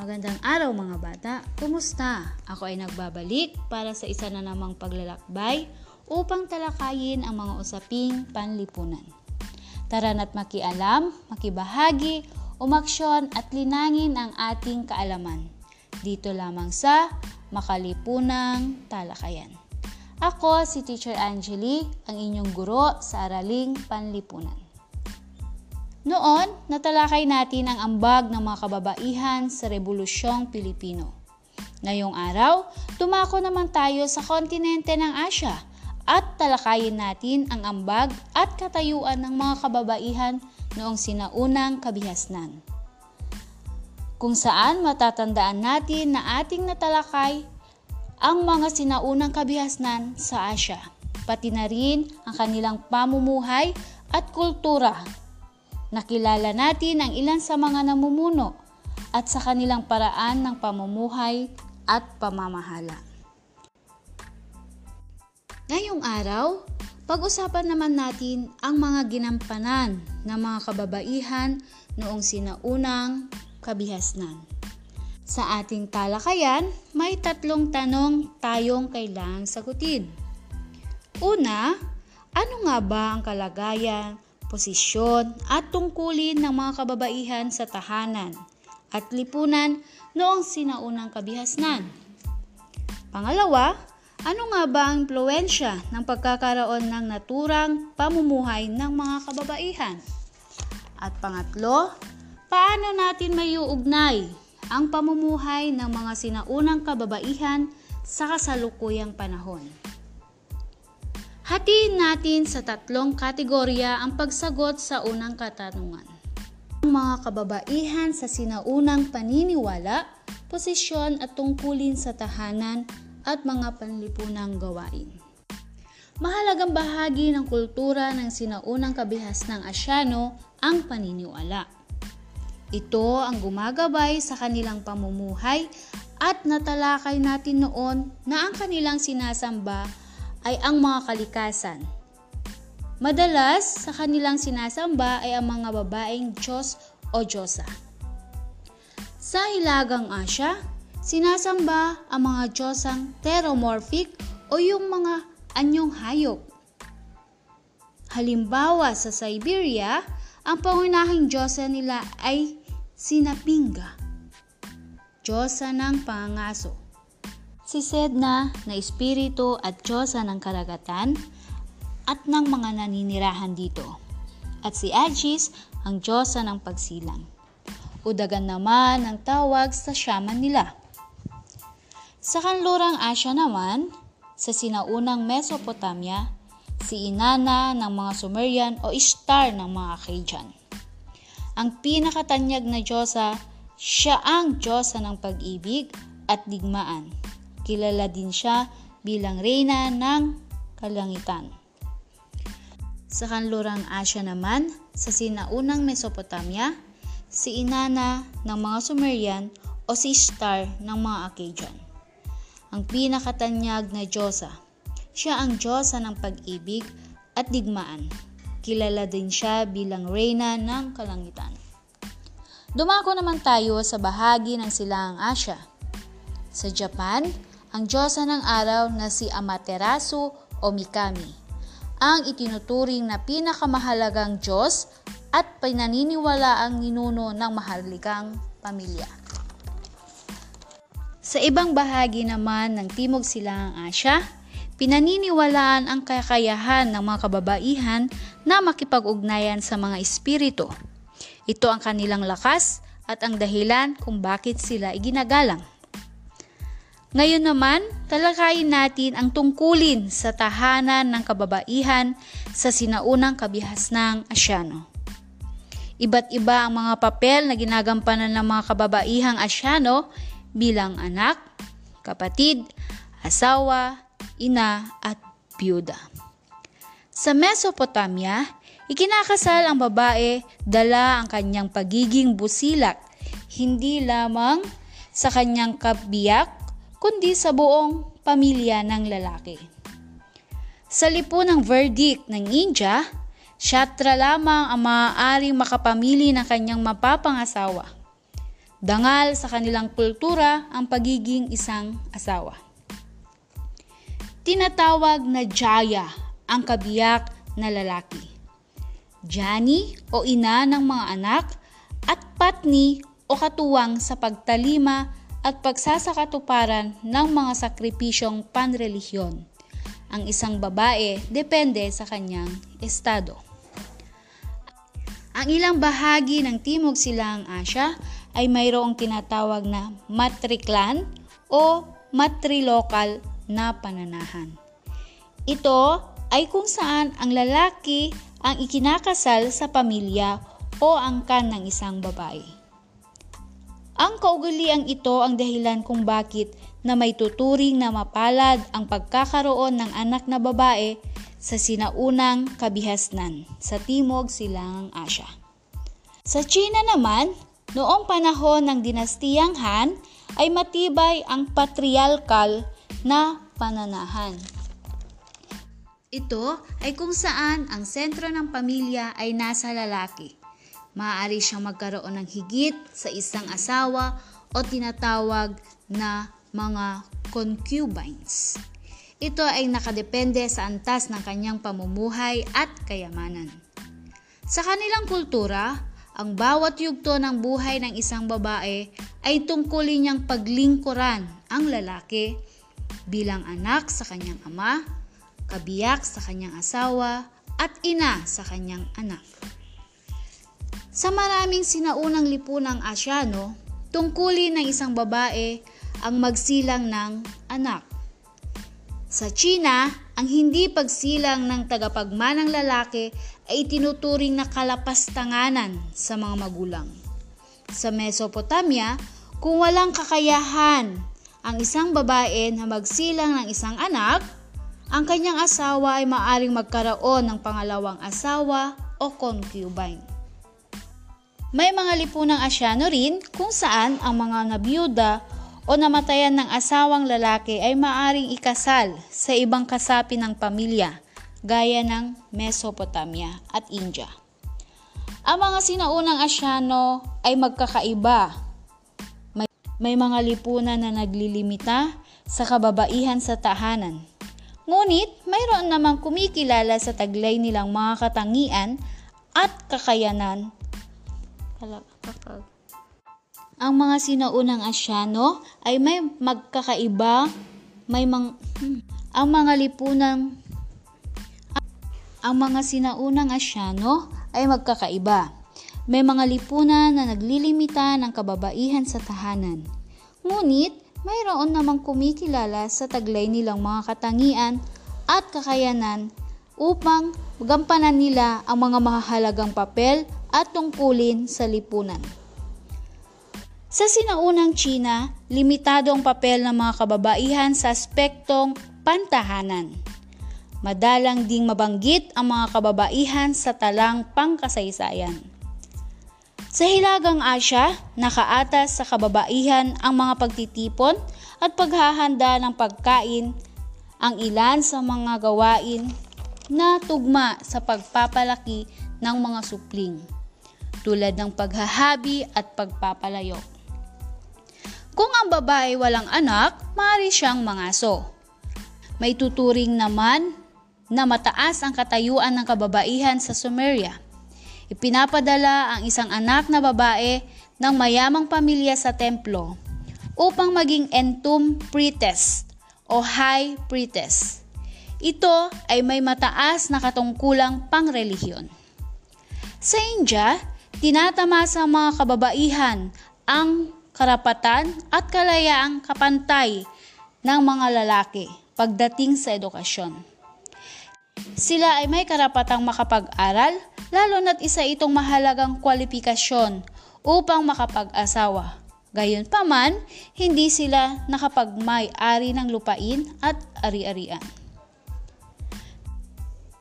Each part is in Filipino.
Magandang araw mga bata. Kumusta? Ako ay nagbabalik para sa isa na namang paglalakbay upang talakayin ang mga usaping panlipunan. Tara na't makialam, makibahagi, umaksyon at linangin ang ating kaalaman. Dito lamang sa Makalipunang Talakayan. Ako si Teacher Angeli, ang inyong guro sa Araling Panlipunan. Noon, natalakay natin ang ambag ng mga kababaihan sa Rebolusyong Pilipino. Ngayong araw, tumako naman tayo sa kontinente ng Asya at talakayin natin ang ambag at katayuan ng mga kababaihan noong sinaunang kabihasnan. Kung saan matatandaan natin na ating natalakay ang mga sinaunang kabihasnan sa Asya, pati na rin ang kanilang pamumuhay at kultura Nakilala natin ang ilan sa mga namumuno at sa kanilang paraan ng pamumuhay at pamamahala. Ngayong araw, pag-usapan naman natin ang mga ginampanan ng mga kababaihan noong sinaunang kabihasnan. Sa ating talakayan, may tatlong tanong tayong kailangang sagutin. Una, ano nga ba ang kalagayan posisyon at tungkulin ng mga kababaihan sa tahanan at lipunan noong sinaunang kabihasnan. Pangalawa, ano nga ba ang impluensya ng pagkakaroon ng naturang pamumuhay ng mga kababaihan? At pangatlo, paano natin mayuugnay ang pamumuhay ng mga sinaunang kababaihan sa kasalukuyang panahon? Hatiin natin sa tatlong kategorya ang pagsagot sa unang katanungan. Ang mga kababaihan sa sinaunang paniniwala, posisyon at tungkulin sa tahanan at mga panlipunang gawain. Mahalagang bahagi ng kultura ng sinaunang kabihas ng Asyano ang paniniwala. Ito ang gumagabay sa kanilang pamumuhay at natalakay natin noon na ang kanilang sinasamba ay ang mga kalikasan. Madalas, sa kanilang sinasamba ay ang mga babaeng Diyos o Diyosa. Sa Hilagang Asya, sinasamba ang mga Diyosang teromorphic o yung mga anyong hayop. Halimbawa sa Siberia, ang pangunahing Diyosa nila ay Sinapinga, Diyosa ng pangangaso si Sedna na espiritu at Diyosa ng karagatan at ng mga naninirahan dito. At si Agis ang Diyosa ng pagsilang. Udagan naman ang tawag sa shaman nila. Sa kanlurang Asya naman, sa sinaunang Mesopotamia, si Inanna ng mga Sumerian o Ishtar ng mga Akkadian. Ang pinakatanyag na Diyosa, siya ang Diyosa ng pag-ibig at digmaan Kilala din siya bilang reyna ng kalangitan. Sa kanlurang Asya naman, sa sinaunang Mesopotamia, si Inanna ng mga Sumerian o si Ishtar ng mga Akkadian. Ang pinakatanyag na Diyosa. Siya ang Diyosa ng pag-ibig at digmaan. Kilala din siya bilang reyna ng kalangitan. Dumako naman tayo sa bahagi ng silangang Asya. Sa Japan, ang Diyosa ng araw na si Amaterasu o Mikami, ang itinuturing na pinakamahalagang Diyos at pinaniniwala ang ninuno ng mahalagang pamilya. Sa ibang bahagi naman ng Timog Silangang Asya, pinaniniwalaan ang kakayahan ng mga kababaihan na makipag-ugnayan sa mga espiritu. Ito ang kanilang lakas at ang dahilan kung bakit sila iginagalang. Ngayon naman, talakayin natin ang tungkulin sa tahanan ng kababaihan sa sinaunang kabihas ng Asyano. Iba't iba ang mga papel na ginagampanan ng mga kababaihang Asyano bilang anak, kapatid, asawa, ina at byuda. Sa Mesopotamia, ikinakasal ang babae dala ang kanyang pagiging busilak, hindi lamang sa kanyang kabiyak kundi sa buong pamilya ng lalaki. Sa lipunang verdict ng India, Shatra lamang ang maaaring makapamili ng kanyang mapapangasawa. Dangal sa kanilang kultura ang pagiging isang asawa. Tinatawag na Jaya ang kabiyak na lalaki. Jani o ina ng mga anak at Patni o katuwang sa pagtalima at pagsasakatuparan ng mga sakripisyong panrelihiyon. Ang isang babae depende sa kanyang estado. Ang ilang bahagi ng Timog Silang Asya ay mayroong tinatawag na matriklan o matrilokal na pananahan. Ito ay kung saan ang lalaki ang ikinakasal sa pamilya o angkan ng isang babae. Ang kaugaliang ito ang dahilan kung bakit na may tuturing na mapalad ang pagkakaroon ng anak na babae sa sinaunang kabihasnan sa Timog Silangang Asya. Sa China naman, noong panahon ng dinastiyang Han ay matibay ang patriarkal na pananahan. Ito ay kung saan ang sentro ng pamilya ay nasa lalaki. Maaari siyang magkaroon ng higit sa isang asawa o tinatawag na mga concubines. Ito ay nakadepende sa antas ng kanyang pamumuhay at kayamanan. Sa kanilang kultura, ang bawat yugto ng buhay ng isang babae ay tungkulin niyang paglingkuran ang lalaki bilang anak sa kanyang ama, kabiyak sa kanyang asawa, at ina sa kanyang anak. Sa maraming sinaunang lipunang Asyano, tungkulin ng isang babae ang magsilang ng anak. Sa China, ang hindi pagsilang ng tagapagmanang lalaki ay tinuturing na kalapastanganan sa mga magulang. Sa Mesopotamia, kung walang kakayahan ang isang babae na magsilang ng isang anak, ang kanyang asawa ay maaring magkaroon ng pangalawang asawa o concubine. May mga lipunang asyano rin kung saan ang mga nabiyuda o namatayan ng asawang lalaki ay maaring ikasal sa ibang kasapi ng pamilya gaya ng Mesopotamia at India. Ang mga sinaunang asyano ay magkakaiba. May, may mga lipunan na naglilimita sa kababaihan sa tahanan Ngunit mayroon namang kumikilala sa taglay nilang mga katangian at kakayanan. Ang mga sinaunang Asyano ay may magkakaiba, may mang, hmm, ang mga lipunang ang mga sinaunang Asyano ay magkakaiba. May mga lipunan na naglilimita ng kababaihan sa tahanan. Ngunit mayroon namang kumikilala sa taglay nilang mga katangian at kakayanan upang magampanan nila ang mga mahalagang papel at tungkulin sa lipunan. Sa sinaunang China, limitado ang papel ng mga kababaihan sa aspektong pantahanan. Madalang ding mabanggit ang mga kababaihan sa talang pangkasaysayan. Sa Hilagang Asya, nakaatas sa kababaihan ang mga pagtitipon at paghahanda ng pagkain, ang ilan sa mga gawain na tugma sa pagpapalaki ng mga supling, tulad ng paghahabi at pagpapalayo. Kung ang babae walang anak, maaari siyang mangaso. May tuturing naman na mataas ang katayuan ng kababaihan sa Sumeria Ipinapadala ang isang anak na babae ng mayamang pamilya sa templo upang maging entum priestess o high priestess. Ito ay may mataas na katungkulang pangrelihiyon. Sa India, tinatamasa mga kababaihan ang karapatan at kalayaang kapantay ng mga lalaki pagdating sa edukasyon. Sila ay may karapatang makapag-aral lalo na't isa itong mahalagang kwalifikasyon upang makapag-asawa. Gayunpaman, hindi sila nakapagmay-ari ng lupain at ari-arian.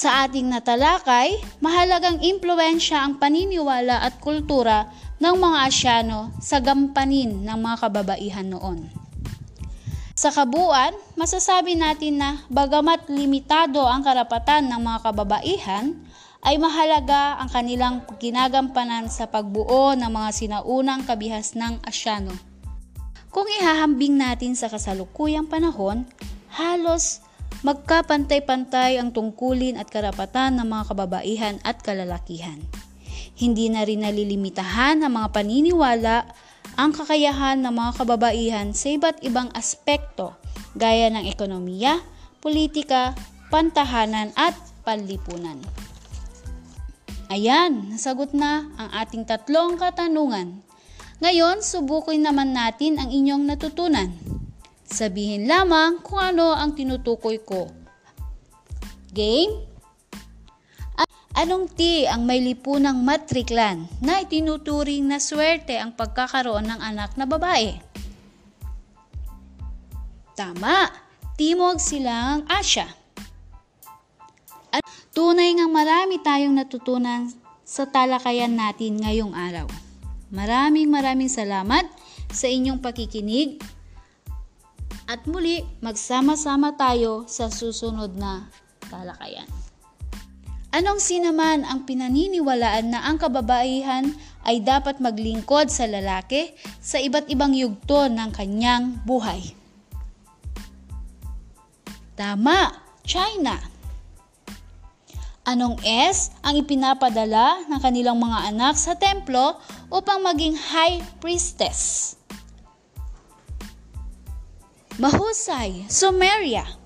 Sa ating natalakay, mahalagang impluensya ang paniniwala at kultura ng mga Asyano sa gampanin ng mga kababaihan noon. Sa kabuuan, masasabi natin na bagamat limitado ang karapatan ng mga kababaihan, ay mahalaga ang kanilang ginagampanan sa pagbuo ng mga sinaunang kabihas ng Asyano. Kung ihahambing natin sa kasalukuyang panahon, halos magkapantay-pantay ang tungkulin at karapatan ng mga kababaihan at kalalakihan. Hindi na rin nalilimitahan ang mga paniniwala ang kakayahan ng mga kababaihan sa iba't ibang aspekto gaya ng ekonomiya, politika, pantahanan at panlipunan. Ayan, nasagot na ang ating tatlong katanungan. Ngayon, subukin naman natin ang inyong natutunan. Sabihin lamang kung ano ang tinutukoy ko. Game? Anong T ang may lipunang matriklan na itinuturing na swerte ang pagkakaroon ng anak na babae? Tama, Timog Silangang Asya. At tunay ngang marami tayong natutunan sa talakayan natin ngayong araw. Maraming maraming salamat sa inyong pakikinig at muli magsama-sama tayo sa susunod na talakayan. Anong sinaman ang pinaniniwalaan na ang kababaihan ay dapat maglingkod sa lalaki sa iba't ibang yugto ng kanyang buhay? Tama, China. Anong S ang ipinapadala ng kanilang mga anak sa templo upang maging high priestess? Mahusay, Sumeria.